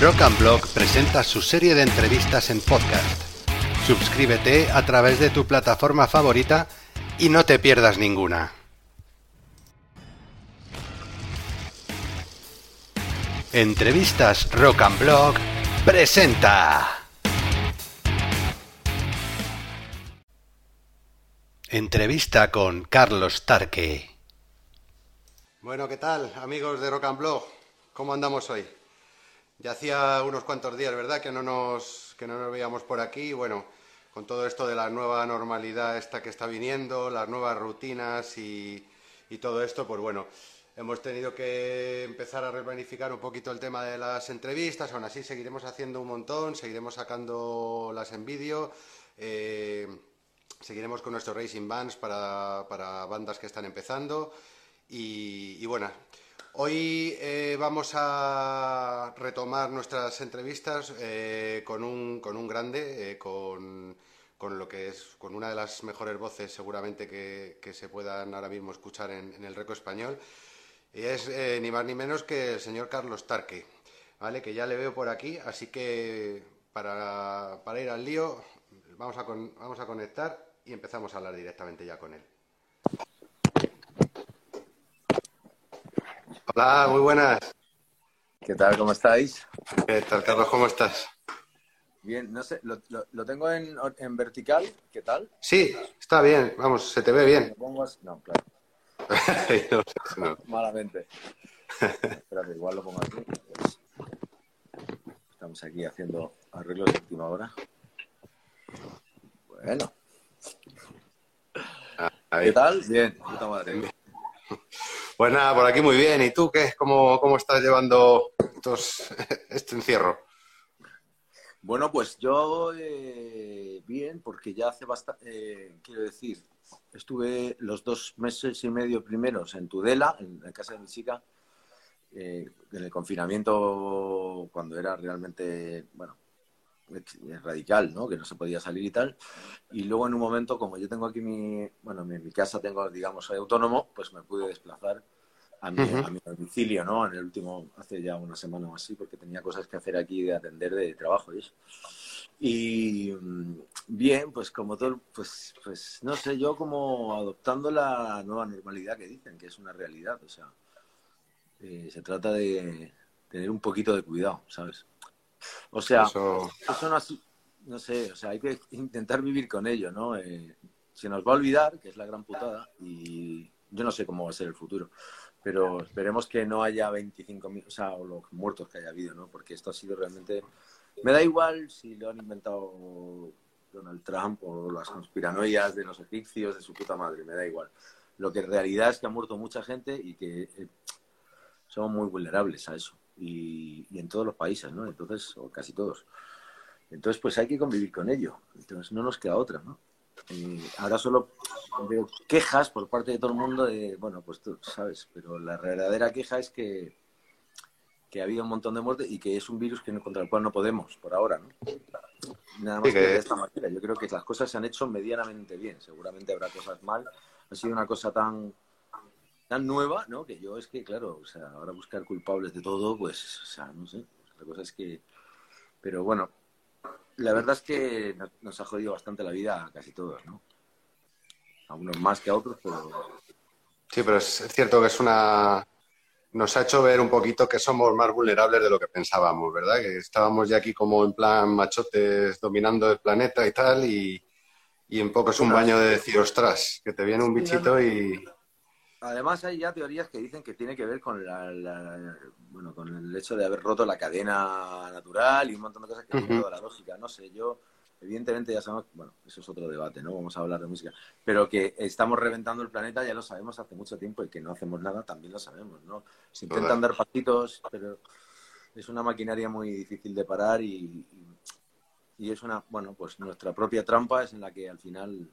Rock and Blog presenta su serie de entrevistas en podcast. Suscríbete a través de tu plataforma favorita y no te pierdas ninguna. Entrevistas Rock and Blog presenta. Entrevista con Carlos Tarque. Bueno, ¿qué tal, amigos de Rock and Blog? ¿Cómo andamos hoy? Ya hacía unos cuantos días, ¿verdad?, que no nos, que no nos veíamos por aquí. Bueno, con todo esto de la nueva normalidad esta que está viniendo, las nuevas rutinas y, y todo esto, pues bueno, hemos tenido que empezar a replanificar un poquito el tema de las entrevistas. Aún así, seguiremos haciendo un montón, seguiremos sacando las en vídeo. Eh, Seguiremos con nuestros Racing Bands para, bandas que están empezando. Y, bueno, hoy eh, vamos a retomar nuestras entrevistas eh, con, un, con un grande, eh, con, con, lo que es con una de las mejores voces seguramente que, se puedan ahora mismo escuchar en, el reco español. Y es ni más ni menos que el señor Carlos Tarque, ¿vale? que ya le veo por aquí, así que para, para ir al lío vamos a, vamos a conectar y empezamos a hablar directamente ya con él. Hola, muy buenas. ¿Qué tal? ¿Cómo estáis? ¿Qué tal, Carlos? ¿Cómo estás? Bien, no sé, lo, tengo en, vertical, ¿qué tal? Sí, está bien, vamos, se te ve bien. No, claro. Malamente. Espérate, igual lo pongo aquí. Estamos aquí haciendo arreglos de última hora. Bueno. ¿Qué tal? Bien, puta madre. Pues nada, por aquí muy bien. ¿Y tú qué? ¿Cómo, cómo estás llevando este encierro? Bueno, pues yo eh, bien, porque ya hace bastante, eh, quiero decir, estuve los dos meses y medio primeros en Tudela, en la casa de mi chica, eh, en el confinamiento, cuando era realmente, bueno, radical, ¿no? Que no se podía salir y tal. Y luego en un momento, como yo tengo aquí mi, bueno, en mi casa tengo, digamos, soy autónomo, pues me pude desplazar a mi, a mi domicilio, ¿no? En el último, hace ya una semana o así, porque tenía cosas que hacer aquí de atender de trabajo y eso. Y mm, bien, pues como todo, pues, pues no sé, yo como adoptando la nueva normalidad que dicen, que es una realidad, o sea, eh, se trata de tener un poquito de cuidado, ¿sabes? O sea, eso, no, sé, o sea, hay que intentar vivir con ello, ¿no? Eh, se nos va a olvidar, que es la gran putada, y yo no sé cómo va a ser el futuro, pero esperemos que no haya 25.000, o sea, o los muertos que haya habido, ¿no? Porque esto ha sido realmente... Me da igual si lo han inventado Donald Trump o las conspiranoias de los egipcios, de su puta madre, me da igual. Lo que en realidad es que ha muerto mucha gente y que eh, somos muy vulnerables a eso y, en todos los países, ¿no? Entonces, o casi todos. Entonces, pues hay que convivir con ello. Entonces, no nos queda otra, ¿no? ahora solo veo quejas por parte de todo el mundo de, bueno, pues tú sabes, pero la verdadera queja es que, que ha habido un montón de muertes y que es un virus que, contra el cual no podemos, por ahora, ¿no? Nada más que de esta manera. Yo creo que las cosas se han hecho medianamente bien. Seguramente habrá cosas mal. Ha sido una cosa tan tan nueva, ¿no? Que yo es que, claro, o sea, ahora buscar culpables de todo, pues, o sea, no sé. La cosa es que. Pero bueno, la verdad es que nos ha jodido bastante la vida a casi todos, ¿no? A unos más que a otros, pero. Sí, pero es cierto que es una. Nos ha hecho ver un poquito que somos más vulnerables de lo que pensábamos, ¿verdad? Que estábamos ya aquí como en plan machotes dominando el planeta y tal, y, y en poco es un baño de decir, ostras, que te viene un bichito y Además hay ya teorías que dicen que tiene que ver con la, bueno, con el hecho de haber roto la cadena natural y un montón de cosas que han uh la lógica. No sé, yo evidentemente ya sabemos, bueno, eso es otro debate, ¿no? Vamos a hablar de música, pero que estamos reventando el planeta ya lo sabemos hace mucho tiempo y que no hacemos nada también lo sabemos, ¿no? Se intentan dar pasitos, pero es una maquinaria muy difícil de parar y, y, es una, bueno, pues nuestra propia trampa es en la que al final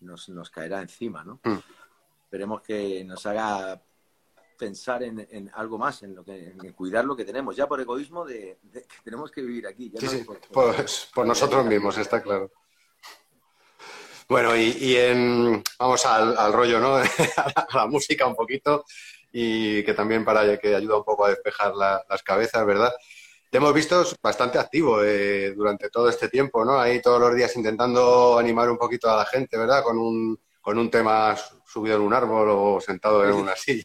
nos, nos caerá encima, ¿no? Mm esperemos que nos haga pensar en, algo más, en lo que en cuidar lo que tenemos, ya por egoísmo de, que tenemos que vivir aquí. sí, sí, pues, por, nosotros mismos, está claro. Bueno, y, en, vamos al, rollo, ¿no? a, la, música un poquito y que también para que ayuda un poco a despejar las cabezas, ¿verdad? te hemos visto bastante activo eh, durante todo este tiempo, ¿no? Ahí todos los días intentando animar un poquito a la gente, ¿verdad? Con un, con un tema subido en un árbol o sentado en una silla.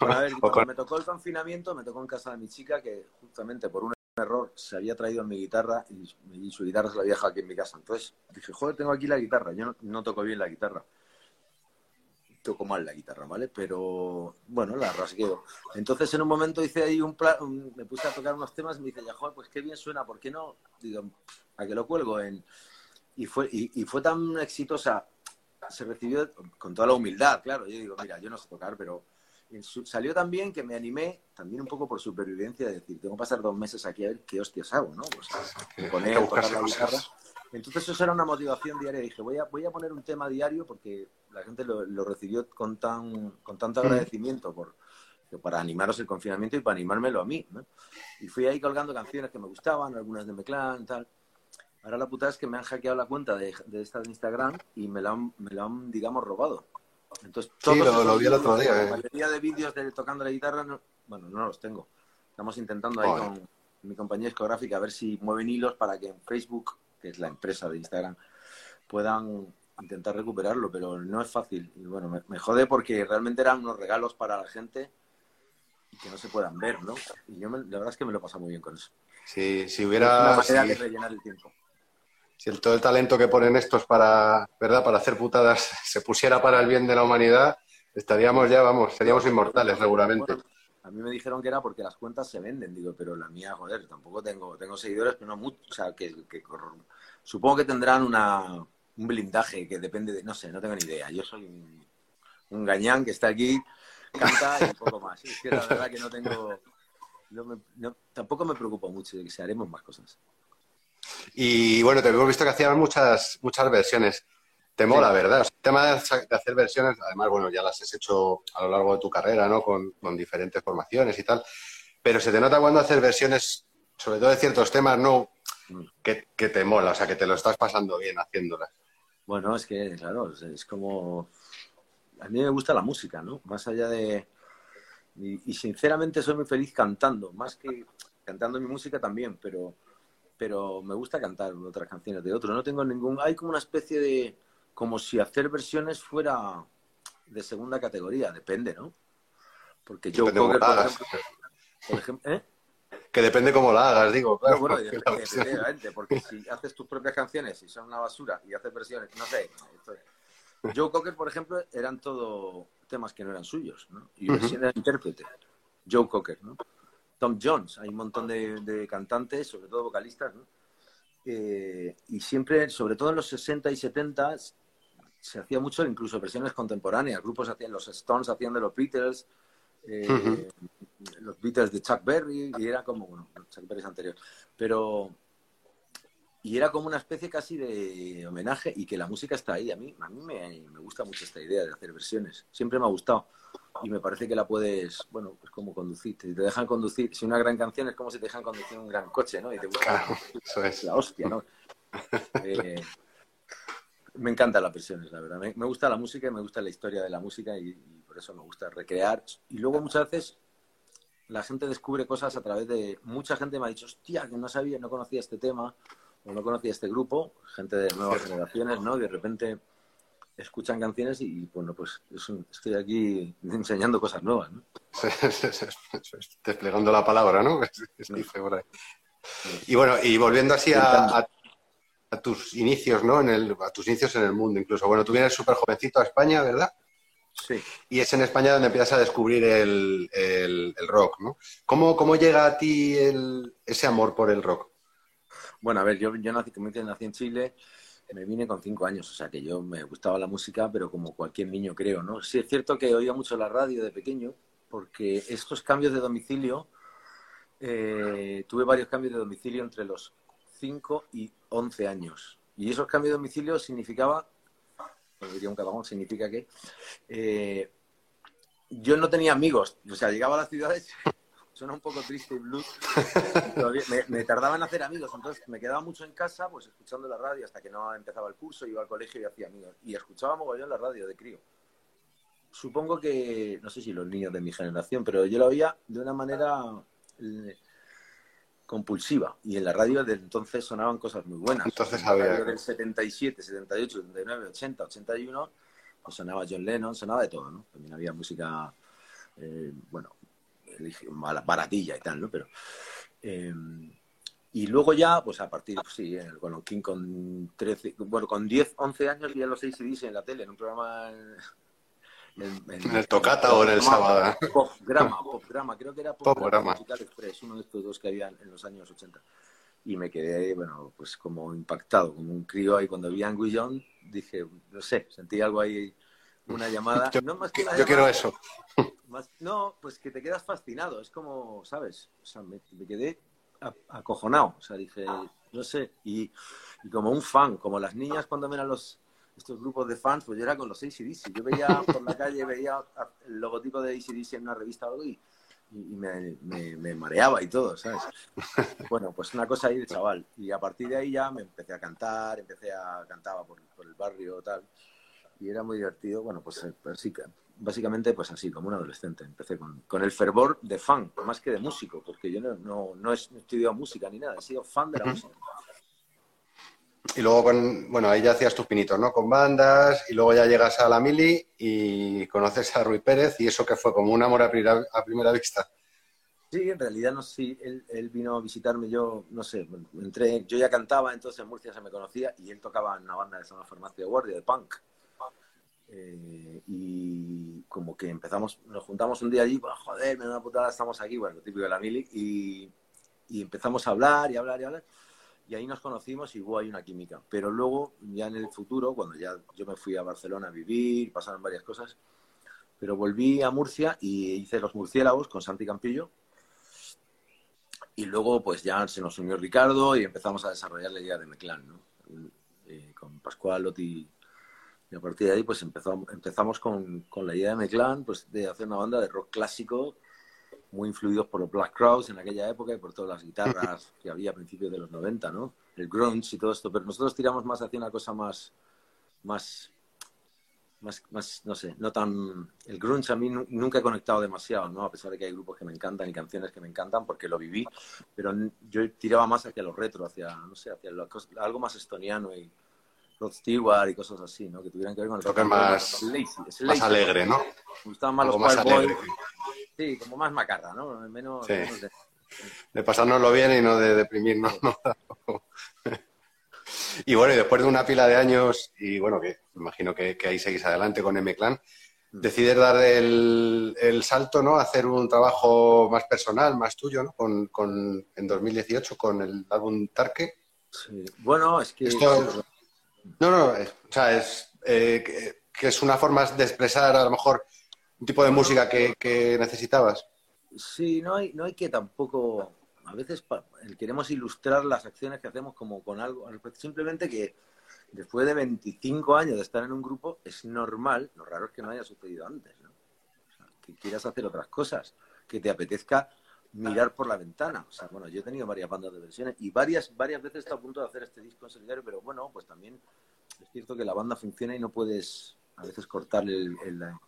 a ver, cuando me tocó el confinamiento, me tocó en casa de mi chica que justamente por un error se había traído mi guitarra y, su guitarra se la había dejado aquí en mi casa. Entonces dije, joder, tengo aquí la guitarra. Yo no toco bien la guitarra toco mal la guitarra, ¿vale? Pero bueno, la rasgueo. Entonces en un momento hice ahí un plan, me puse a tocar unos temas y me dice, ya, joder, pues qué bien suena, ¿por qué no? Digo, ¿a qué lo cuelgo? En... Y, fue, y, fue tan exitosa, se recibió con toda la humildad, claro. Yo digo, mira, yo no sé tocar, pero salió tan bien que me animé, también un poco por supervivencia, de decir, tengo que pasar dos meses aquí a ver qué hostias hago, ¿no? Pues poner, tocar la guitarra. Entonces eso era una motivación diaria. Dije, voy a, voy a poner un tema diario porque la gente lo, recibió con, tan, con tanto mm. agradecimiento por, para animaros el confinamiento y para animármelo a mí. Y fui ahí colgando canciones que me gustaban, algunas de Meclán, tal. Ahora la putada es que me han hackeado la cuenta de, esta de Instagram y me la han, me la han digamos, robado. Entonces, sí, lo, vi el otro día. La eh. mayoría de vídeos de tocando la guitarra, bueno, no los tengo. Estamos intentando ahí con mi compañía discográfica a ver si mueven hilos para que en Facebook que es la empresa de Instagram, puedan intentar recuperarlo, pero no es fácil. Y bueno, me, jode porque realmente eran unos regalos para la gente y que no se puedan ver, ¿no? Y yo la verdad es que me lo he pasado muy bien con eso. Si, si hubiera... Es una rellenar el tiempo. Si el, todo el talento que ponen estos para, ¿verdad? Para hacer putadas se pusiera para el bien de la humanidad, estaríamos ya, vamos, seríamos inmortales seguramente. A mí me dijeron que era porque las cuentas se venden, digo, pero la mía, joder, tampoco tengo, tengo seguidores, pero no mucho, o sea, que, supongo que tendrán una, un blindaje que depende de, no sé, no tengo ni idea. Yo soy un, gañán que está aquí, canta y un poco más. Es que la verdad que no tengo, tampoco me preocupo mucho de que se haremos más cosas. Y bueno, te hemos visto que hacían muchas, muchas versiones. Te mola, ¿verdad? el tema de hacer versiones, además, bueno, ya las has hecho a lo largo de tu carrera, ¿no? Con, diferentes formaciones y tal. Pero se te nota cuando haces versiones, sobre todo de ciertos temas, ¿no? Que, te mola, o sea, que te lo estás pasando bien haciéndolas. Bueno, es que, claro, es como... A mí me gusta la música, ¿no? Más allá de... Y, y sinceramente soy muy feliz cantando, más que cantando mi música también, pero, pero me gusta cantar otras canciones de otros. No tengo ningún... Hay como una especie de como si hacer versiones fuera de segunda categoría, depende, ¿no? Porque yo Cocker, por ejemplo, ¿eh? Que depende cómo la hagas, digo. Claro, bueno, efectivamente, porque si haces tus propias canciones y son una basura y haces versiones, no sé. Joe Cocker, por ejemplo, eran todo temas que no eran suyos, ¿no? Y yo era intérprete. Joe Cocker, ¿no? Tom Jones, hay un montón de, de cantantes, sobre todo vocalistas, ¿no? Eh, y siempre, sobre todo en los 60 y 70, se hacía mucho incluso versiones contemporáneas. Grupos hacían, los Stones hacían de los Beatles, eh, los Beatles de Chuck Berry, y era como, bueno, Chuck Berry es anterior, pero. Y era como una especie casi de homenaje y que la música está ahí. A mí, a mí me, me gusta mucho esta idea de hacer versiones. Siempre me ha gustado y me parece que la puedes, bueno, pues como conducir, te dejan conducir, si una gran canción es como si te dejan conducir un gran coche, ¿no? Y te gusta eso es. la hostia, ¿no? Eh, me encantan las versiones, la verdad. Me, gusta la música y me gusta la historia de la música y, por eso me gusta recrear. Y luego muchas veces la gente descubre cosas a través de... Mucha gente me ha dicho, hostia, que no sabía, no conocía este tema no conocía este grupo, gente de nuevas generaciones, ¿no? Y de repente escuchan canciones y, bueno, pues estoy aquí enseñando cosas nuevas, ¿no? Desplegando la palabra, ¿no? Y bueno, y volviendo así a, a tus inicios, ¿no? En el, a tus inicios en el mundo incluso. Bueno, tú vienes súper jovencito a España, ¿verdad? Sí. Y es en España donde empiezas a descubrir el, el, rock, ¿no? ¿Cómo, ¿Cómo, llega a ti ese amor por el rock? Bueno, a ver, yo, yo nací, como nací en Chile, me vine con cinco años, o sea que yo me gustaba la música, pero como cualquier niño creo, ¿no? Sí es cierto que oía mucho la radio de pequeño, porque estos cambios de domicilio, eh, tuve varios cambios de domicilio entre los 5 y 11 años. Y esos cambios de domicilio significaba, diría un catalán, significa que eh, yo no tenía amigos. O sea, llegaba a las ciudades, suena un poco triste y blues, me, tardaba en hacer amigos. Entonces me quedaba mucho en casa, pues escuchando la radio hasta que no empezaba el curso, iba al colegio y hacía amigos. Y escuchaba mogollón la radio de crío. Supongo que, no sé si los niños de mi generación, pero yo lo oía de una manera... Eh, compulsiva. Y en la radio de entonces sonaban cosas muy buenas. Entonces en había... la radio del 77, 78, 79, 80, 81, pues sonaba John Lennon, sonaba de todo, ¿no? También había música, eh, bueno, baratilla y tal, ¿no? Pero... Eh, y luego ya, pues a partir, pues sí, con King con 13, bueno, con 10, 11 años ya los en la tele, en un programa... En, en, el Tocata o en el Sábado. Popgrama, Popgrama, creo que era Popgrama. Express, uno de estos dos que había en los años 80. Y me quedé, bueno, pues como impactado, como un crío ahí. Cuando vi a Angus Young, dije, no sé, sentí algo ahí, una llamada. Yo, no más que una yo llamada, quiero eso. Más, no, pues que te quedas fascinado. Es como, ¿sabes? O sea, me, me quedé acojonado. O sea, dije, no sé. Y, y, como un fan, como las niñas cuando ven a los estos grupos de fans, pues yo era con los ACDC. Yo veía por la calle, veía el logotipo de ACDC en una revista o algo y, y me, me, me, mareaba y todo, ¿sabes? Bueno, pues una cosa ahí de chaval. Y a partir de ahí ya me empecé a cantar, empecé a cantaba por, por el barrio tal. Y era muy divertido. Bueno, pues así, básicamente pues así, como un adolescente. Empecé con, con, el fervor de fan, más que de músico, porque yo no, no, no he estudiado música ni nada, he sido fan de la uh -huh. música. Y luego, con, bueno, ahí ya hacías tus pinitos, ¿no? Con bandas, y luego ya llegas a la Mili y conoces a Rui Pérez, y eso que fue como un amor a primera, a primera vista. Sí, en realidad no sé, él, él, vino a visitarme, yo no sé, entré, yo ya cantaba, entonces en Murcia se me conocía, y él tocaba en una banda se llama Farmacia de Guardia, de punk. Eh, y como que empezamos, nos juntamos un día allí, pues, joder, me da una putada, estamos aquí, bueno, lo típico de la Mili, y, empezamos a hablar y hablar y hablar y ahí nos conocimos y hubo ahí una química. Pero luego, ya en el futuro, cuando ya yo me fui a Barcelona a vivir, pasaron varias cosas, pero volví a Murcia y hice Los Murciélagos con Santi Campillo. Y luego, pues ya se nos unió Ricardo y empezamos a desarrollar la idea de Meclán, ¿no? Eh, con Pascual, Loti. Y a partir de ahí, pues empezamos, empezamos con, con la idea de Meclán, pues de hacer una banda de rock clásico muy influidos por los Black Crowes en aquella época y por todas las guitarras que había a principios de los 90, ¿no? El grunge y todo esto, pero nosotros tiramos más hacia una cosa más, más, más, más no sé, no tan... El grunge a mí nunca he conectado demasiado, ¿no? A pesar de que hay grupos que me encantan y canciones que me encantan porque lo viví, pero yo tiraba más hacia lo retro, hacia, no sé, hacia lo, algo más estoniano y Rod Stewart y cosas así, ¿no? Que tuvieran que ver con el... Toque más, lazy, es lazy, más alegre, ¿no? Me gustaban más algo los más alegre. Sí, como más macarra, ¿no? Menos, sí. menos de... de... pasárnoslo bien y no de deprimirnos. ¿no? y bueno, y después de una pila de años, y bueno, que me imagino que, que ahí seguís adelante con M-Clan, decides dar el, el, salto, ¿no? Hacer un trabajo más personal, más tuyo, ¿no? Con, con en 2018 con el álbum Tarque. Sí. Bueno, es que... Esto... No, no, es, o sea, es eh, que, es una forma de expresar a lo mejor un tipo de música que, que necesitabas. Sí, no hay, no hay que tampoco, a veces queremos ilustrar las acciones que hacemos como con algo, simplemente que después de 25 años de estar en un grupo es normal, lo raro es que no haya sucedido antes, ¿no? O sea, que quieras hacer otras cosas, que te apetezca mirar por la ventana. O sea, bueno, yo he tenido varias bandas de versiones y varias, varias veces he estado a punto de hacer este disco en solidario, pero bueno, pues también es cierto que la banda funciona y no puedes a veces cortarle el, el, la,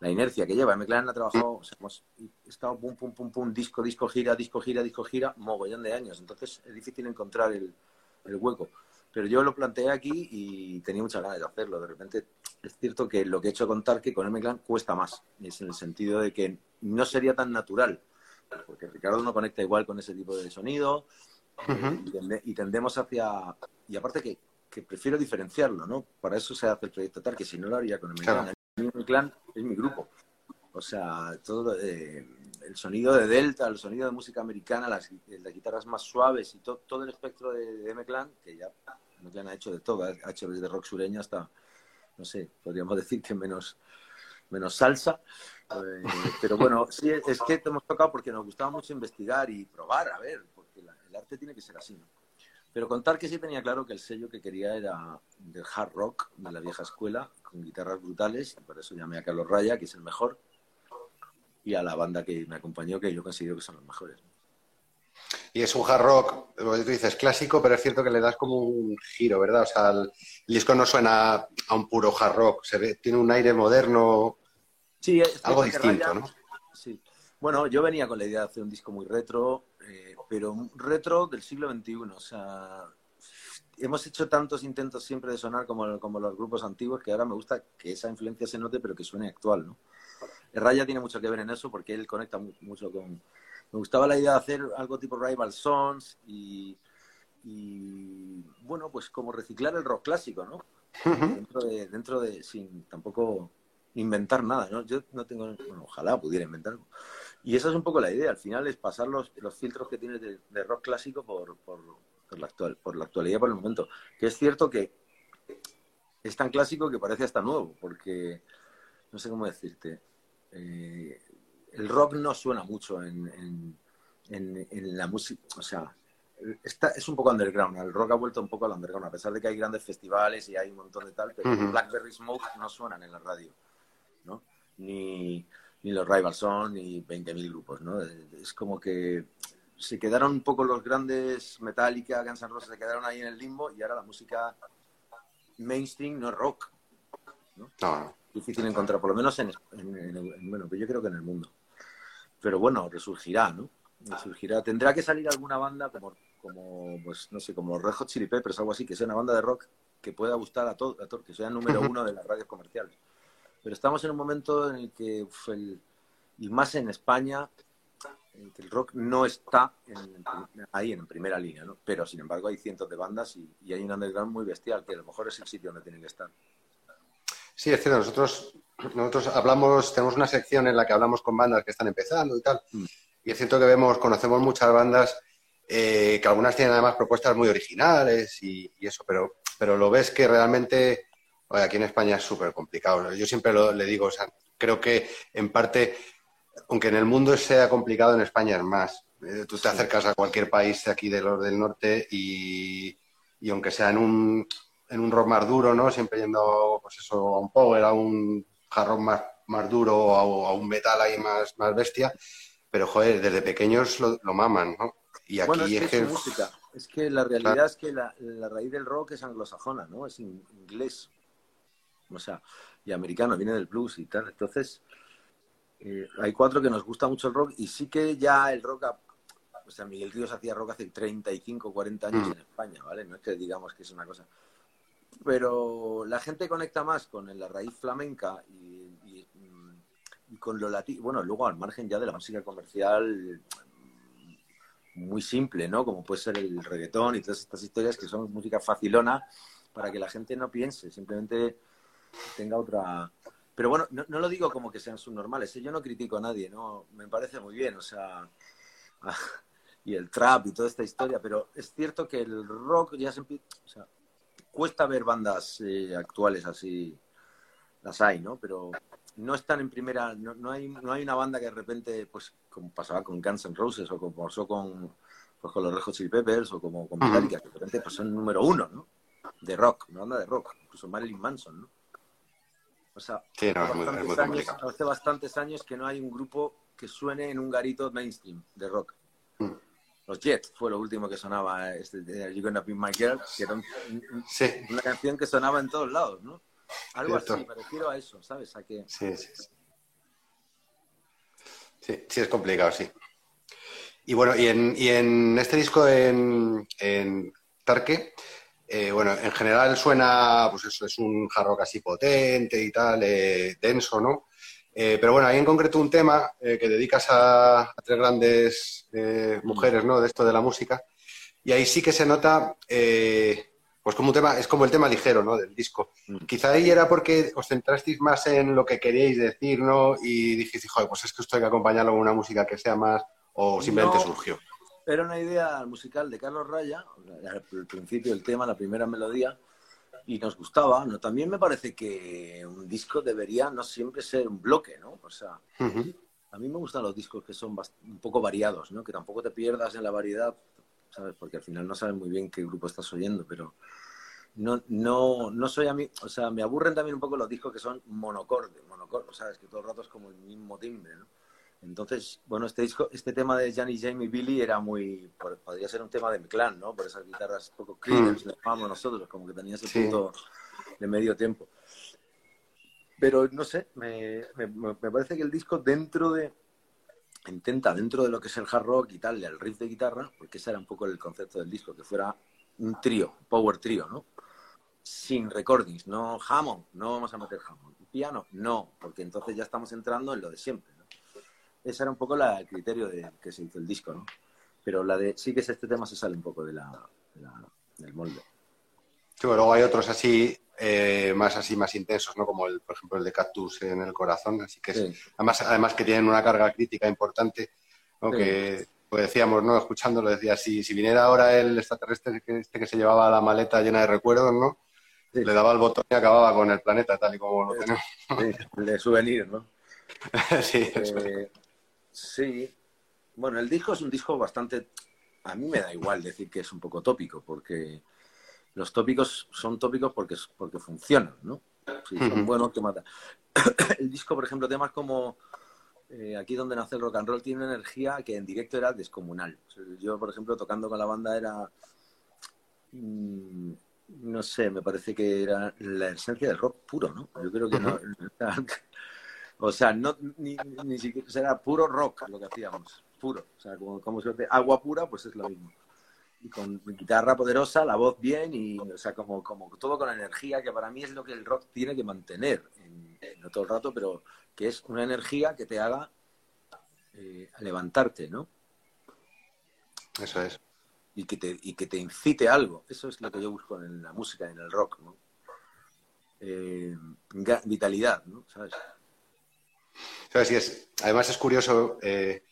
la, inercia que lleva. McLaren ha trabajado, o sea, hemos estado pum, pum, pum, pum, disco, disco, gira, disco, gira, disco, gira, mogollón de años. Entonces es difícil encontrar el, el hueco. Pero yo lo planteé aquí y tenía muchas ganas de hacerlo. De repente es cierto que lo que he hecho contar que con McLaren cuesta más. Es en el sentido de que no sería tan natural porque Ricardo no conecta igual con ese tipo de sonido uh -huh. y, tende, y, tendemos hacia... Y aparte que, que, prefiero diferenciarlo, ¿no? Para eso se hace el proyecto tal, que si no lo haría con el claro. clan. Mi clan es mi grupo. O sea, todo eh, el sonido de Delta, el sonido de música americana, las, las guitarras más suaves y to, todo el espectro de, de M-Clan, que ya M-Clan ha hecho de todo, ha hecho desde rock sureño hasta, no sé, podríamos decir que menos, menos salsa. Eh, pero bueno, sí, es que te hemos tocado porque nos gustaba mucho investigar y probar, a ver, porque el arte tiene que ser así, ¿no? Pero contar que sí tenía claro que el sello que quería era del hard rock, de la vieja escuela, con guitarras brutales, y por eso llamé a Carlos Raya, que es el mejor, y a la banda que me acompañó, que yo considero que son los mejores. Y es un hard rock, como tú dices, clásico, pero es cierto que le das como un giro, ¿verdad? O sea, el disco no suena a un puro hard rock, se ve, tiene un aire moderno, Sí, algo distinto, ¿no? Sí. Bueno, yo venía con la idea de hacer un disco muy retro, eh, pero retro del siglo XXI. O sea, hemos hecho tantos intentos siempre de sonar como, como los grupos antiguos que ahora me gusta que esa influencia se note, pero que suene actual, ¿no? Raya tiene mucho que ver en eso porque él conecta mucho con... Me gustaba la idea de hacer algo tipo Rival Sons y, y bueno, pues como reciclar el rock clásico, ¿no? dentro, de, dentro de, sin tampoco inventar nada, ¿no? Yo no tengo, bueno, ojalá pudiera inventar algo. Y esa es un poco la idea, al final es pasar los, los filtros que tienes de, rock clásico por, por, por, la actual, por la actualidad, por el momento. Que es cierto que es tan clásico que parece hasta nuevo, porque no sé cómo decirte. Eh, el rock no suena mucho en, en, en, la música, o sea, está, es un poco underground, el rock ha vuelto un poco al underground, a pesar de que hay grandes festivales y hay un montón de tal, pero Blackberry Smoke no suenan en la radio. Ni, ni los Rival Son, ni 20.000 grupos, ¿no? Es como que se quedaron un poco los grandes Metallica, Guns N' Roses, se quedaron ahí en el limbo y ahora la música mainstream no es rock, ¿no? Difícil encontrar, por lo menos en, en, bueno, pues yo creo que en el mundo. Pero bueno, resurgirá, ¿no? Resurgirá. Tendrá que salir alguna banda como, como pues no sé, como Red Hot Chili Peppers, algo así, que sea una banda de rock que pueda gustar a todos, a que sea el número uno de las radios comerciales. Pero estamos en un momento en el que, y más en España, el rock no está ahí en primera línea, ¿no? Pero sin embargo hay cientos de bandas y, y hay un underground muy bestial que a lo mejor es el sitio donde tienen que estar. Sí, es cierto, nosotros, nosotros hablamos, tenemos una sección en la que hablamos con bandas que están empezando y tal, mm. y es cierto que vemos, conocemos muchas bandas eh, que algunas tienen además propuestas muy originales y, eso, pero, pero lo ves que realmente aquí en España es súper complicado. Yo siempre lo, le digo, o sea, creo que en parte, aunque en el mundo sea complicado, en España es más. Eh, tú te acercas a cualquier país aquí de los del norte y, y aunque sea en un, en un rock más duro, ¿no? Siempre yendo, pues eso, a un power, a un hard más, más duro o a, un metal ahí más, más bestia. Pero, joder, desde pequeños lo, maman, ¿no? Y aquí es, que, música. Es que la realidad es que la, raíz del rock es anglosajona, ¿no? Es inglés. O sea, y americano, viene del blues y tal. Entonces, eh, hay cuatro que nos gusta mucho el rock y sí que ya el rock o sea, Miguel Ríos hacía rock hace 35, 40 años mm. en España, ¿vale? No es que digamos que es una cosa pero la gente conecta más con la raíz flamenca y, con lo latino, bueno, luego al margen ya de la música comercial muy simple, ¿no? Como puede ser el reggaetón y todas estas historias que son música facilona para que la gente no piense, simplemente tenga otra... Pero bueno, no, lo digo como que sean subnormales, ¿eh? yo no critico a nadie, ¿no? Me parece muy bien, o sea... y el trap y toda esta historia, pero es cierto que el rock ya se empieza... O sea, cuesta ver bandas eh, actuales así, las hay, ¿no? Pero no están en primera, no, hay, no hay una banda que de repente, pues como pasaba con Guns N' Roses o como pasó con, pues, con los Red Hot Chili Peppers o como con Metallica, que de repente pues, son número uno, ¿no? De rock, una banda de rock, incluso Marilyn Manson, ¿no? O sea, hace, bastantes años, que no hay un grupo que suene en un garito mainstream de rock. Mm los Jets fue lo último que sonaba, este, You Gonna Be My Girl, que era una canción que sonaba en todos lados, ¿no? Algo así, parecido a eso, ¿sabes? A que... Sí, sí. Sí, sí, es complicado, sí. Y bueno, y en, y en este disco en, en Tarque, eh, bueno, en general suena, pues eso, es un jarro casi potente y tal, eh, denso, ¿no? Eh, pero bueno, hay en concreto un tema eh, que dedicas a, tres grandes eh, mujeres, ¿no? De esto de la música. Y ahí sí que se nota, pues como un tema, es como el tema ligero, ¿no? Del disco. Mm. Quizá ahí era porque os centrasteis más en lo que queríais decir, ¿no? Y dijisteis, joder, pues es que esto hay que acompañarlo con una música que sea más, o simplemente surgió. Era una idea musical de Carlos Raya, al principio el tema, la primera melodía, y nos gustaba, ¿no? También me parece que un disco debería no siempre ser un bloque, ¿no? O sea, a mí me gustan los discos que son un poco variados, ¿no? Que tampoco te pierdas en la variedad, ¿sabes? Porque al final no sabes muy bien qué grupo estás oyendo, pero no, no, no soy a mí, o sea, me aburren también un poco los discos que son monocorde, monocorde, ¿sabes? Que todo el rato es como el mismo timbre, ¿no? Entonces, bueno, este disco, este tema de Johnny Jamie Billy era muy, podría ser un tema de mi clan, ¿no? Por esas guitarras poco cleaners, le llamamos nosotros, como que tenía ese punto de medio tiempo. Pero no sé, me, me, parece que el disco dentro de, intenta dentro de lo que es el hard rock y tal, del riff de guitarra, porque ese era un poco el concepto del disco, que fuera un trío, power trío, ¿no? Sin recordings, no Hammond, no vamos a meter Hammond. Piano, no, porque entonces ya estamos entrando en lo de siempre. ¿No? Ese era un poco la, el criterio de que se hizo el disco, ¿no? Pero la de sí que es este tema se sale un poco de la, de la del molde. Sí, bueno, luego hay otros así eh, más así más intensos, ¿no? Como el, por ejemplo, el de Cactus en el corazón, así que es, Sí. además, además que tienen una carga crítica importante, ¿no? Sí. Que pues decíamos, ¿no? Escuchándolo, decía, si, si viniera ahora el extraterrestre que, este que se llevaba la maleta llena de recuerdos, ¿no? Sí. Le daba el botón y acababa con el planeta, tal y como lo tenemos. Sí, el de souvenir, ¿no? sí, eso. Eh, sí. Bueno, el disco es un disco bastante. A mí me da igual decir que es un poco tópico, porque los tópicos son tópicos porque, porque funcionan, ¿no? Si son buenos, que mata. El disco, por ejemplo, temas como eh, Aquí donde nace el rock and roll tiene una energía que en directo era descomunal. Yo, por ejemplo, tocando con la banda era. mm, No sé, me parece que era la esencia del rock puro, ¿no? Yo creo que no. O sea, no, ni, ni siquiera, o sea, era puro rock lo que hacíamos, puro. O sea, como, como suerte, agua pura, pues es lo mismo. Y con guitarra poderosa, la voz bien, y, o sea, como, como todo con energía, que para mí es lo que el rock tiene que mantener, en- no todo el rato, pero que es una energía que te haga eh, levantarte, ¿no? Eso es. Y que, te, y que te incite a algo. Eso es lo que yo busco en la música, en el rock, ¿no? Eh, vitalidad, ¿no? ¿Sabes? ¿Sabes? Y es, además es curioso, eh,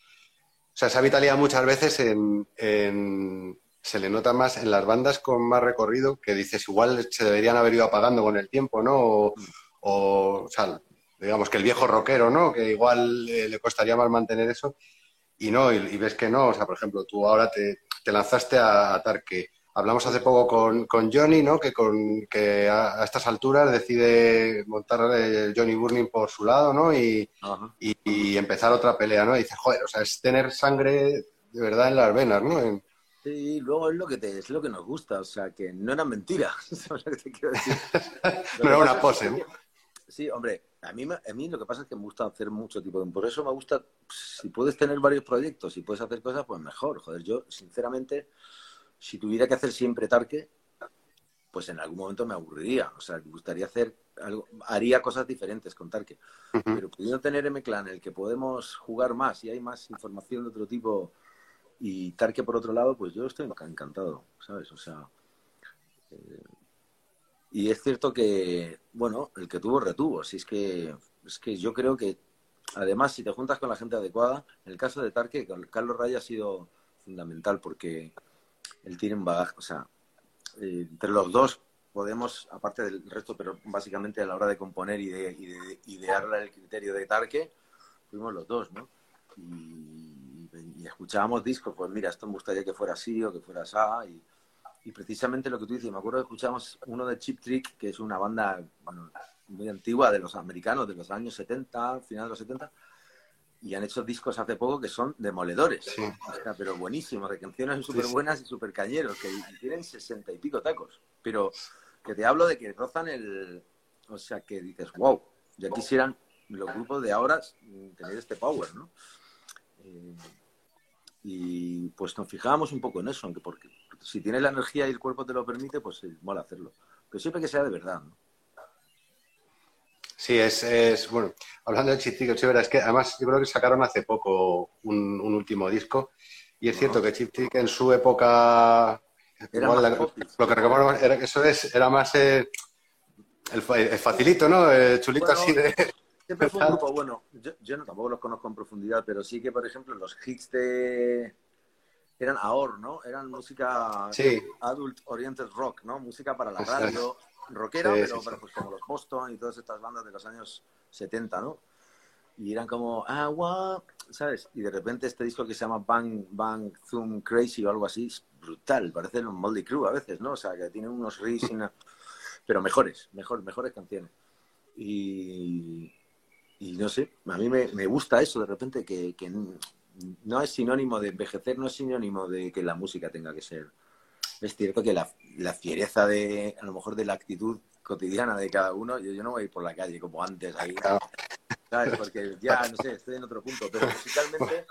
o sea, vitalidad muchas veces en, en- se le nota más en las bandas con más recorrido, que dices, igual se deberían haber ido apagando con el tiempo, ¿no? O, o, o sea, digamos que el viejo rockero, ¿no? Que igual eh, le costaría más mantener eso. Y no, y, ves que no, o sea, por ejemplo, tú ahora te, te lanzaste a, a Tarque. Hablamos hace poco con, con Johnny, ¿no? Que, con, que a, a estas alturas decide montar eh, Johnny Burning por su lado, ¿no? Y, y, y empezar otra pelea, ¿no? Y dices, joder, o sea, es tener sangre de verdad en las venas, ¿no? En- Sí, luego es lo que te, es lo que nos gusta, o sea, que no eran mentiras, ¿sabes lo que te quiero decir? Lo No era una pose, es ¿no? que- Sí, hombre, a mí, a mí lo que pasa es que me gusta hacer mucho tipo de... Por eso me gusta, si puedes tener varios proyectos y puedes hacer cosas, pues mejor. Joder, yo, sinceramente, si tuviera que hacer siempre Tarque, pues en algún momento me aburriría. O sea, me gustaría hacer algo, haría cosas diferentes con Tarque. Pero pudiendo tener M-Clan, en el que podemos jugar más y hay más información de otro tipo y Tarque por otro lado, pues yo estoy enca- encantado, ¿sabes? O sea, eh, y es cierto que, bueno, el que tuvo retuvo, si es que, es que yo creo que, además, si te juntas con la gente adecuada, en el caso de Tarque, con Carlos Raya ha sido fundamental porque él tiene un bagaje, o sea, eh, entre los dos podemos, aparte del resto, pero básicamente a la hora de componer y de, y de idear el criterio de Tarque, fuimos los dos, ¿no? Y, y escuchábamos discos, pues mira, esto me gustaría que fuera así o que fuera así, y, precisamente lo que tú dices, me acuerdo que escuchamos uno de Chip Trick, que es una banda muy antigua de los americanos, de los años 70, final de los 70, y han hecho discos hace poco que son demoledores, Sí. o sea, pero buenísimos, de canciones súper sí. buenas y súper cañeros, que tienen sesenta y pico tacos, pero que te hablo de que rozan el... O sea, que dices, wow, ya quisieran los grupos de ahora tener este power, ¿no? Eh, y pues nos fijábamos un poco en eso, aunque porque si tienes la energía y el cuerpo te lo permite, pues eh, mola hacerlo. Pero siempre que sea de verdad, ¿no? Sí, es, es bueno, hablando de Chip es que además yo creo que sacaron hace poco un, un último disco y es cierto que Chip Trick en su época, Era más la- lo que recuerdo era que eso es, era más eh, el, fa- el facilito, ¿no? El chulito Bueno, así de... Siempre fue un grupo bueno. Yo, yo no, tampoco los conozco en profundidad, pero sí que, por ejemplo, los hits de. Eran AOR, ¿no? Eran música Sí. adult oriented rock, ¿no? Música para la radio, rockera, Sí, pero, pero, pues como los Boston y todas estas bandas de los años 70, ¿no? Y eran como agua, ¿sabes? Y de repente este disco que se llama Bang Bang Zoom Crazy o algo así, es brutal, parece un Moldy Crew a veces, ¿no? O sea, que tiene unos riffs, una- pero mejores, mejor, mejores canciones. Y, y no sé, a mí me, me gusta eso de repente, que, que no es sinónimo de envejecer, no es sinónimo de que la música tenga que ser. Es cierto que la, la fiereza de, a lo mejor, de la actitud cotidiana de cada uno, yo, yo no voy a ir por la calle como antes, ahí. ¿sabes? Porque ya, no sé, estoy en otro punto, pero musicalmente,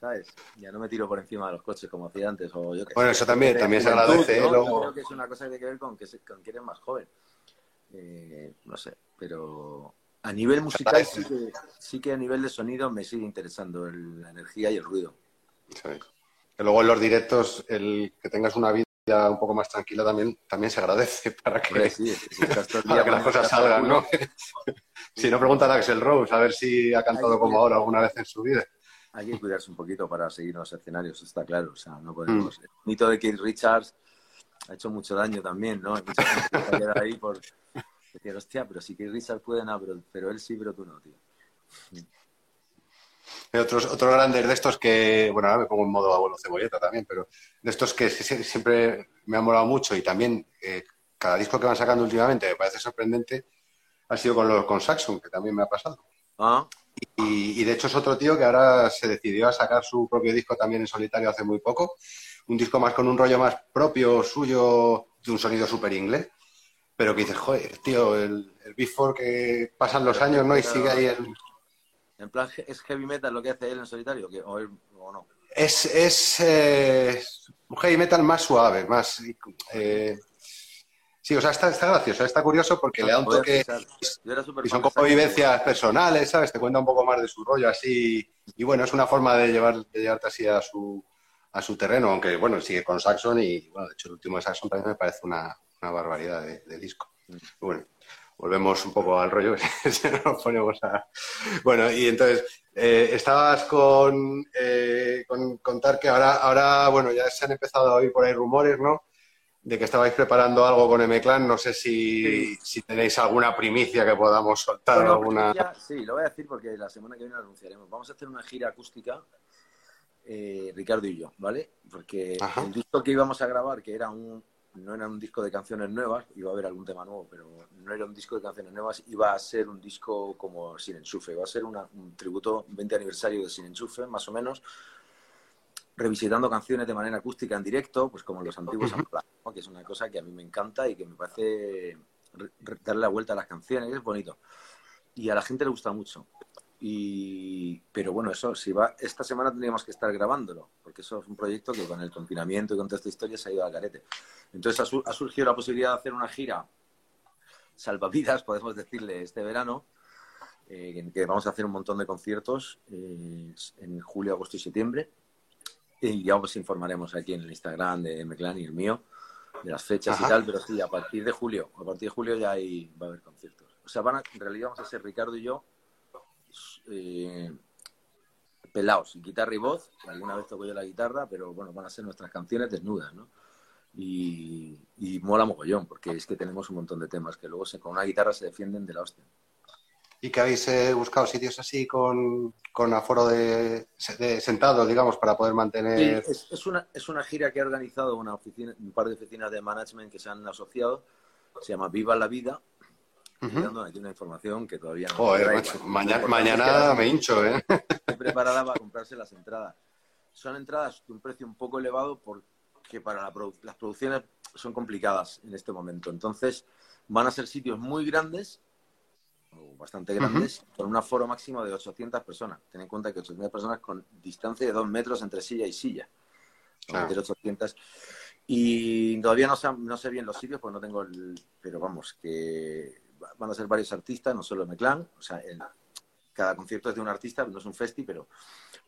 ¿sabes? Ya no me tiro por encima de los coches como hacía antes, o yo Bueno, eso también, también se agradece, ¿no? Yo creo que es una cosa que tiene que ver con que, con que eres más joven. Eh, no sé, pero a nivel musical sí que, sí que a nivel de sonido me sigue interesando la energía y el ruido. Sí. Que luego en los directos, el que tengas una vida un poco más tranquila también, también se agradece para que, las cosas salgan, ¿no? si no, preguntan a Axel Rose a ver si ha cantado como ahora alguna vez en su vida. Hay que cuidarse un poquito para seguir los escenarios, está claro. O sea, no podemos. Mm. El mito de Keith Richards ha hecho mucho daño también, ¿no? Hay mucha gente que ahí por hostia, pero si Keith Richards puede, no, pero, él sí, pero tú no, tío. Otros, otros grandes de estos que, bueno, ahora me pongo en modo abuelo cebolleta también, pero de estos que siempre me han molado mucho y también eh, cada disco que van sacando últimamente me parece sorprendente, ha sido con los con Saxon, que también me ha pasado. Ah. Y, de hecho es otro tío que ahora se decidió a sacar su propio disco también en solitario hace muy poco. Un disco más con un rollo más propio, suyo, de un sonido súper inglés. Pero que dices, joder, tío, el, el Before que pasan los años, ¿no? Y sigue ahí el... ¿En plan es heavy metal lo que hace él en solitario o, no? Es, es eh, un heavy metal más suave, más... Eh, Sí, o sea, está, está gracioso, está curioso porque le da un toque. Y son como vivencias personales, ¿sabes? Te cuenta un poco más de su rollo así. Y bueno, es una forma de, llevar, de llevarte así a su, a su terreno, aunque bueno, sigue con Saxon y bueno, de hecho el último de Saxon también me parece una, una barbaridad de, disco. Bueno, volvemos un poco al rollo, nos ponemos a... Bueno, y entonces, eh, estabas con, eh, con contar que ahora, ahora, bueno, ya se han empezado a oír por ahí rumores, ¿no? de que estabais preparando algo con M-Clan. No sé si, tenéis alguna primicia que podamos soltar. alguna... sí, lo voy a decir porque la semana que viene lo anunciaremos. Vamos a hacer una gira acústica, eh, Ricardo y yo, ¿vale? Porque el disco que íbamos a grabar, que era un, no era un disco de canciones nuevas, iba a haber algún tema nuevo, pero no era un disco de canciones nuevas, iba a ser un disco como Sin Enchufe, iba a ser un tributo 20 aniversario de Sin Enchufe, más o menos, revisitando canciones de manera acústica en directo, pues como los antiguos que es una cosa que a mí me encanta y que me parece darle la vuelta a las canciones, es bonito. Y a la gente le gusta mucho. Y, pero bueno, eso, si va, esta semana tendríamos que estar grabándolo, porque eso es un proyecto que con el confinamiento y con toda esta historia se ha ido al carete. Entonces ha, surgido la posibilidad de hacer una gira salvavidas, podemos decirle, este verano, eh, en que vamos a hacer un montón de conciertos eh, en julio, agosto y septiembre y ya os informaremos aquí en el Instagram de Meclan y el mío de las fechas y tal, pero sí, a partir de julio, a partir de julio ya hay, va a haber conciertos. O sea, van en realidad vamos a ser Ricardo y yo eh, pelados, guitarra y voz, alguna vez toco yo la guitarra, pero bueno, van a ser nuestras canciones desnudas, ¿no? Y, y mola mogollón, porque es que tenemos un montón de temas que luego se, con una guitarra se defienden de la hostia y que habéis eh, buscado sitios así con, aforo de, sentado, digamos, para poder mantener. Sí, es, una, es una gira que ha organizado una oficina, un par de oficinas de management que se han asociado. Se llama Viva la Vida. Dando aquí una información que todavía no. Joder, mañana, mañana me hincho, ¿eh? Estoy preparada para comprarse las entradas. Son entradas de un precio un poco elevado porque para las producciones son complicadas en este momento. Entonces, van a ser sitios muy grandes bastante grandes, con un aforo máximo de 800 personas. Ten en cuenta que 800 personas con distancia de 2 metros entre silla y silla. Claro. 800. Y todavía no sé, no sé bien los sitios, pues no tengo el... Pero vamos, que van a ser varios artistas, no solo Meclán. O sea, cada concierto es de un artista, no es un festi, pero,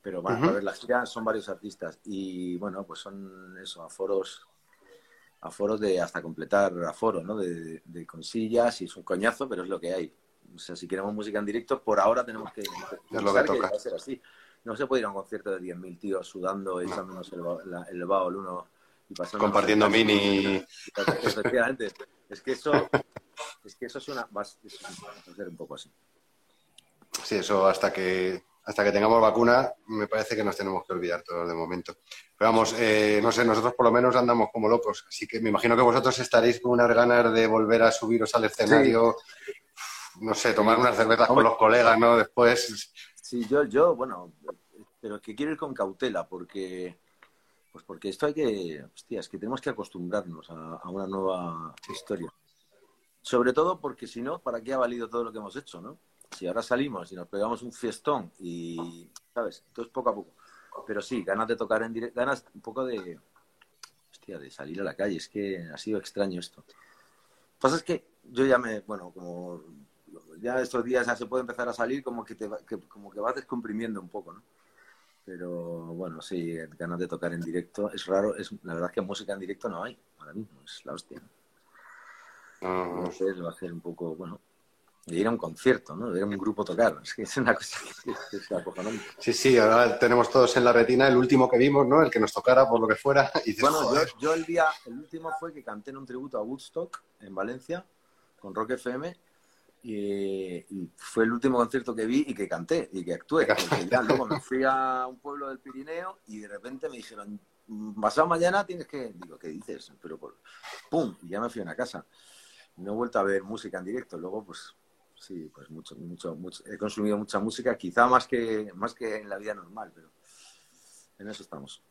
pero van a ver la gira, son varios artistas. Y bueno, pues son eso, aforos aforos de hasta completar aforo, ¿no? De, de, con sillas y es un coñazo, pero es lo que hay. O sea, si queremos música en directo, por ahora tenemos que... Es lo que toca. va a ser así. No se puede ir a un concierto de 10.000 tíos sudando, echándonos el, el vaho uno y pasando... Compartiendo mini... Efectivamente. Es que eso... Es que eso es una... Va a ser un poco así. Sí, eso hasta que hasta que tengamos vacuna, me parece que nos tenemos que olvidar todos de momento. Pero vamos, eh, no sé, nosotros por lo menos andamos como locos, así que me imagino que vosotros estaréis con unas ganas de volver a subiros al escenario no sé, tomar unas cervezas con los colegas, ¿no? Después. Sí, yo, yo, bueno, pero que quiero ir con cautela, porque, pues porque esto hay que, hostia, es que tenemos que acostumbrarnos a, una nueva historia. Sobre todo porque si no, ¿para qué ha valido todo lo que hemos hecho, no? si ahora salimos y nos pegamos un fiestón y, ¿sabes? Entonces poco a poco. Pero sí, ganas de tocar en directo, ganas un poco de, hostia, de salir a la calle. Es que ha sido extraño esto. Lo que pasa es que yo ya me, bueno, como ya estos días ya se puede empezar a salir, como que, te, como que vas descomprimiendo un poco, ¿no? Pero bueno, sí, ganas de tocar en directo. Es raro, es, la verdad es que música en directo no hay ahora mismo, es la hostia. No sé, va a ser un poco, bueno, ir a un concierto, ¿no? Ir a un grupo tocar. Es que es una cosa que, es acojonante. Sí, sí, ahora tenemos todos en la retina el último que vimos, ¿no? El que nos tocara por lo que fuera. Y dices, Bueno, yo, yo el día, el último fue que canté en un tributo a Woodstock en Valencia con Rock FM y, y fue el último concierto que vi y que canté y que actué. Porque ya luego me fui a un pueblo del Pirineo y de repente me dijeron, "Mm, pasado mañana tienes que, digo, ¿qué dices? Pero por, pum, y ya me fui a una casa. No he vuelto a ver música en directo. Luego, pues sí, pues mucho, mucho, mucho. He consumido mucha música, quizá más que, más que en la vida normal, pero en eso estamos.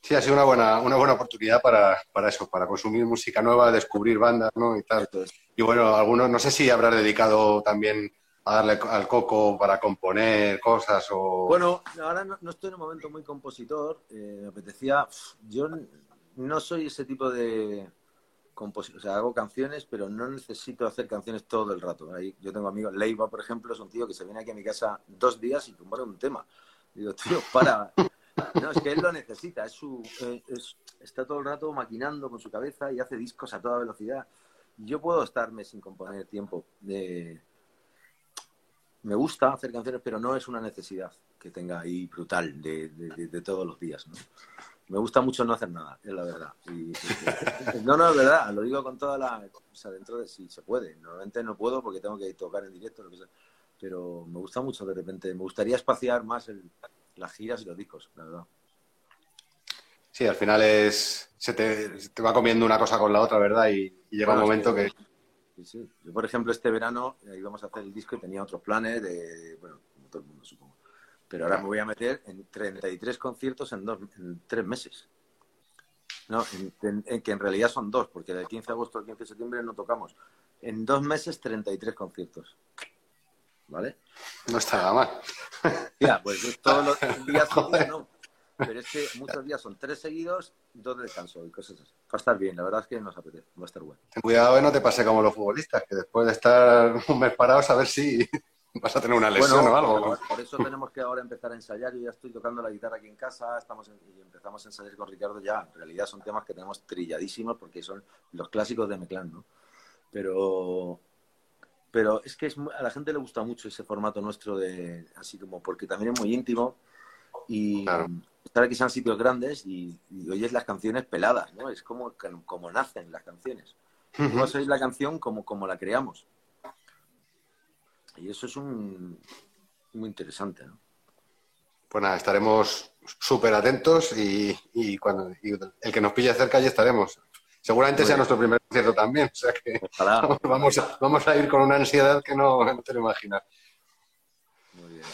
Sí, ha sido una buena, una buena oportunidad para, para eso, para consumir música nueva, descubrir bandas, ¿no? Y tal. Y bueno, algunos, no sé si habrás dedicado también a darle al coco para componer cosas o... Bueno, ahora no, no estoy en un momento muy compositor. eh, me apetecía. Yo no soy ese tipo de. O sea, hago canciones, pero no necesito hacer canciones todo el rato. Ahí, yo tengo amigos. Leiva, por ejemplo, es un tío que se viene aquí a mi casa dos días y compone un tema. Digo, tío, para. No, es que él lo necesita. Es su, eh, es- está todo el rato maquinando con su cabeza y hace discos a toda velocidad. Yo puedo estarme sin componer tiempo. de me gusta hacer canciones, pero no es una necesidad que tenga ahí brutal de, de- de- de todos los días. Me gusta mucho no hacer nada, es la verdad. Y- no, no, es verdad, lo digo con toda la... O sea, dentro de si se puede. Normalmente no puedo porque tengo que tocar en directo, lo que sea. Pero me gusta mucho de repente. Me gustaría espaciar más el- las giras y los discos, la verdad. Sí, al final es... Se te, se te va comiendo una cosa con la otra, ¿verdad? Y, y llega Bueno, un momento que- que... Sí, sí. Yo, por ejemplo, este verano eh, íbamos a hacer el disco y tenía otros planes de, bueno, como todo el mundo supongo. Pero ahora me voy a meter en 33 conciertos en, dos, en tres meses. No, en, en- en que en realidad son dos, porque del 15 de agosto al 15 de septiembre no tocamos. En dos meses, 33 conciertos. ¿Vale? No está nada mal. Ya, pues es todos los días seguidos, no. Pero es que muchos días son tres seguidos, dos de descanso y cosas así. Va a estar bien, la verdad es que nos apetece, va a estar bueno. Ten cuidado que no te pase como los futbolistas, que después de estar un mes parados a ver si vas a tener una lesión o algo. Por, eso tenemos que ahora empezar a ensayar. Yo ya estoy tocando la guitarra aquí en casa, estamos en- y empezamos a ensayar con Ricardo ya. En realidad son temas que tenemos trilladísimos porque son los clásicos de Meclán, ¿no? Pero, pero es que es a la gente le gusta mucho ese formato nuestro de así como porque también es muy íntimo y Claro. estar aquí son sitios grandes y, y oyes las canciones peladas, ¿no? Es como, como nacen las canciones. Vos oís la canción como, como la creamos. Y eso es un, muy interesante, ¿no? Pues nada, estaremos súper atentos y, y cuando y el que nos pille cerca allí estaremos. Seguramente Muy sea bien. nuestro primer concierto también, o sea que Ojalá. vamos a, vamos a ir con una ansiedad que no, no te lo imaginas. Muy bien.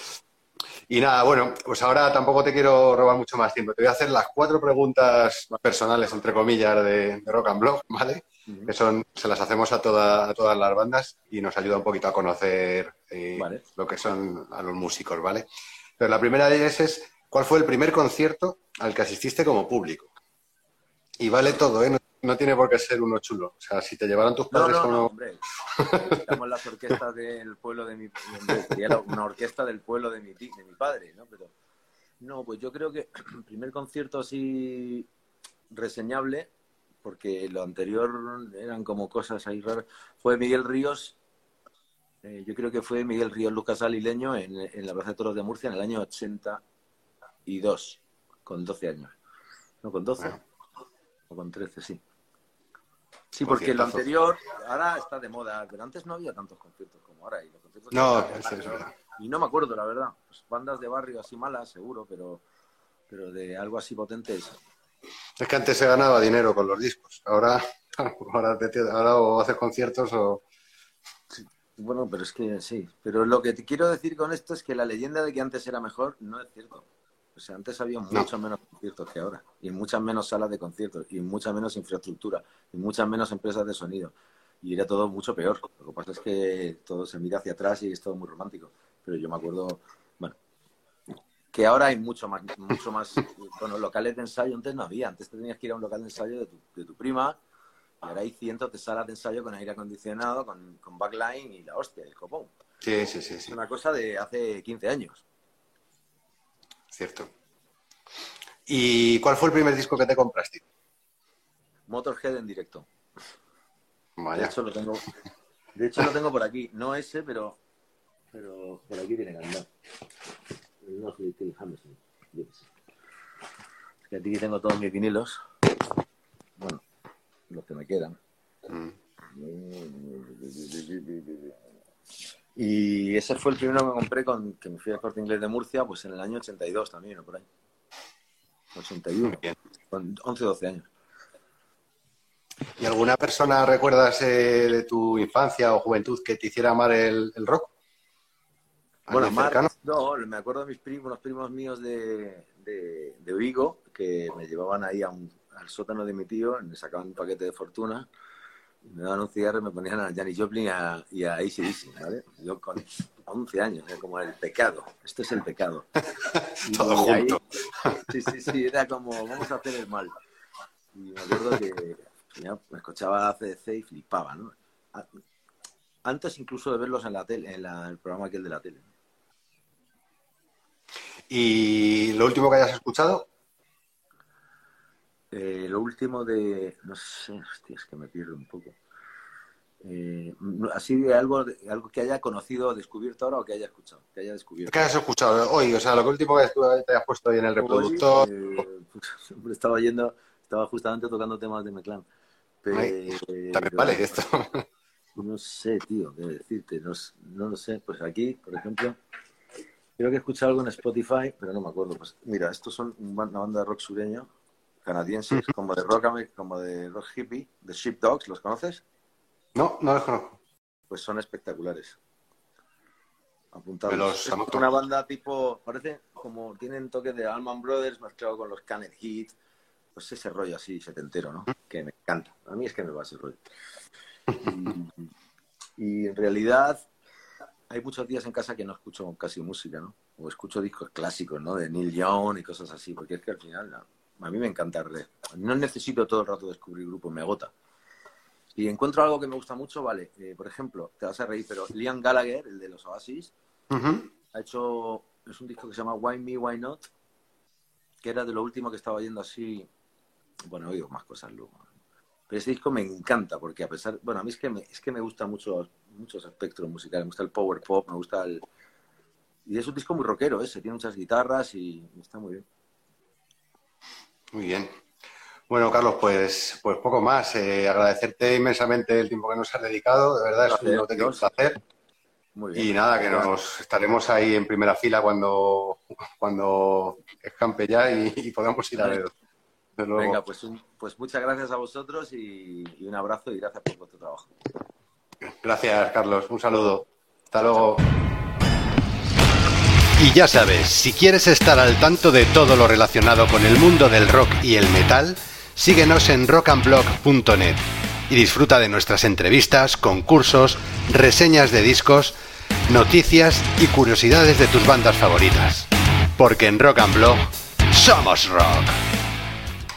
Y nada, bueno, pues ahora tampoco te quiero robar mucho más tiempo. Te voy a hacer las cuatro preguntas personales, entre comillas, de, de Rock and Blog, ¿vale? Que son, se las hacemos a, toda- a todas las bandas y nos ayuda un poquito a conocer eh, Vale. lo que son a los músicos, ¿vale? Pero la primera de ellas es, ¿cuál fue el primer concierto al que asististe como público? Y vale todo, ¿eh? No, no tiene por qué ser uno chulo. O sea, si te llevaron tus padres no, a no, uno... hombre. Estamos las orquestas del pueblo de mi sería una orquesta del pueblo de mi, de mi padre, ¿no? Pero no, pues yo creo que el primer concierto así reseñable, porque lo anterior eran como cosas ahí raras, fue Miguel Ríos. eh, yo creo que fue Miguel Ríos Lucas Alileño en, en la Plaza de Toros de Murcia en el año 82, con 12 años. No, con 12. Bueno. O con 13, sí. Sí, porque lo anterior ahora está de moda, pero antes no había tantos conciertos como ahora. Y los conciertos No, eso es verdad. Y no me acuerdo, la verdad. Pues bandas de barrio así malas, seguro, pero, pero de algo así potente es. Que antes se ganaba dinero con los discos. Ahora, ahora, te- ahora o haces conciertos o... Bueno, pero es que sí. Pero lo que te quiero decir con esto es que la leyenda de que antes era mejor no es cierto. O sea, antes había muchos menos conciertos que ahora. Y muchas menos salas de conciertos. Y mucha menos infraestructura. Y muchas menos empresas de sonido. y era todo mucho peor. Lo que pasa es que todo se mira hacia atrás y es todo muy romántico. Pero yo me acuerdo, que ahora hay mucho más, mucho más, bueno, locales de ensayo antes no había, antes tenías que ir a un local de ensayo de tu, de tu prima, y ahora hay cientos de salas de ensayo con aire acondicionado, con, con backline y la hostia, el copón. Sí, sí, sí, Es sí. una cosa de hace 15 años. Cierto. ¿Y cuál fue el primer disco que te compraste? Motorhead en directo. De Vaya. hecho lo tengo, de hecho lo tengo por aquí, no ese, pero, pero por aquí tiene que andar. No qué sé. Es que aquí tengo todos mis vinilos. Bueno, los que me quedan. Mm. Y ese fue el primero que compré con que me fui al corte inglés de Murcia, pues en el año 82 también, o por ahí. 81, Bien. con 11 12 años. ¿Y alguna persona recuerdas eh, de tu infancia o juventud que te hiciera amar el, el rock? Bueno, ¿Alguien más, cercano? no, me acuerdo de mis primos, unos primos míos de, de, de Vigo, que me llevaban ahí a un- al sótano de mi tío, me sacaban un paquete de fortuna, me daban un cigarro y me ponían a Janis Joplin y a, y a ¿vale? Yo con 11 años, era como el pecado, esto es el pecado. Todo ahí- junto. sí, sí, sí, era como, vamos a hacer el mal. Y me acuerdo que ya, me escuchaba ACDC y flipaba, ¿no? Antes incluso de verlos en la tele, en la- el programa aquel de la tele. ¿Y lo último que hayas escuchado? Eh, lo último de. No sé, hostia, es que me pierdo un poco. Eh, así de algo, de algo que haya conocido, descubierto ahora o que haya escuchado, que haya descubierto. ¿Qué has escuchado hoy? O sea, lo último que te has puesto ahí en el reproductor. Hoy, eh, pues, estaba yendo, estaba justamente tocando temas de Meclán. Ay, Pero, También vale esto. No sé, tío, qué decirte, no, no lo sé. Pues aquí, por ejemplo, creo que he escuchado algo en Spotify, pero no me acuerdo. Pues mira, estos son una banda de rock sureño, canadienses, como de rock, como de rock hippie, de Sheepdogs, ¿los conoces? No, no los conozco. Pues son espectaculares. Apuntados. Los Es una banda tipo, parece como tienen toques de Allman Brothers mezclado con los Canet Heat, pues ese rollo así setentero, ¿no? Que me encanta. A mí es que me va ese rollo. Y, y en realidad hay muchos días en casa que no escucho casi música, ¿no? O escucho discos clásicos, ¿no? De Neil Young y cosas así, porque es que al final no, a mí me encanta. re- No necesito todo el rato descubrir grupos, me agota. Si encuentro algo que me gusta mucho, vale. Eh, por ejemplo, te vas a reír, pero Liam Gallagher, el de los Oasis, ha hecho, es un disco que se llama Why Me, Why Not, que era de lo último que estaba yendo así, bueno, he oído más cosas luego. Pero ese disco me encanta, porque a pesar, bueno, a mí es que me, es que me gusta mucho muchos espectros musicales, me gusta el power pop, me gusta el... Y es un disco muy rockero ese, tiene muchas guitarras y está muy bien. Muy bien. Bueno, Carlos, pues, pues poco más. Eh, agradecerte inmensamente el tiempo que nos has dedicado. De verdad es un Placer, auténtico Dios. placer. Muy bien. Y nada, que nos estaremos ahí en primera fila cuando, cuando escampe ya y, y podamos ir a ver. Venga, pues, un- pues muchas gracias a vosotros y, y un abrazo y gracias por vuestro trabajo. Gracias, Carlos. Un saludo. Hasta luego. Y ya sabes, si quieres estar al tanto de todo lo relacionado con el mundo del rock y el metal, síguenos en rockandblog.net y disfruta de nuestras entrevistas, concursos, reseñas de discos, noticias y curiosidades de tus bandas favoritas. Porque en Rock and Blog somos rock.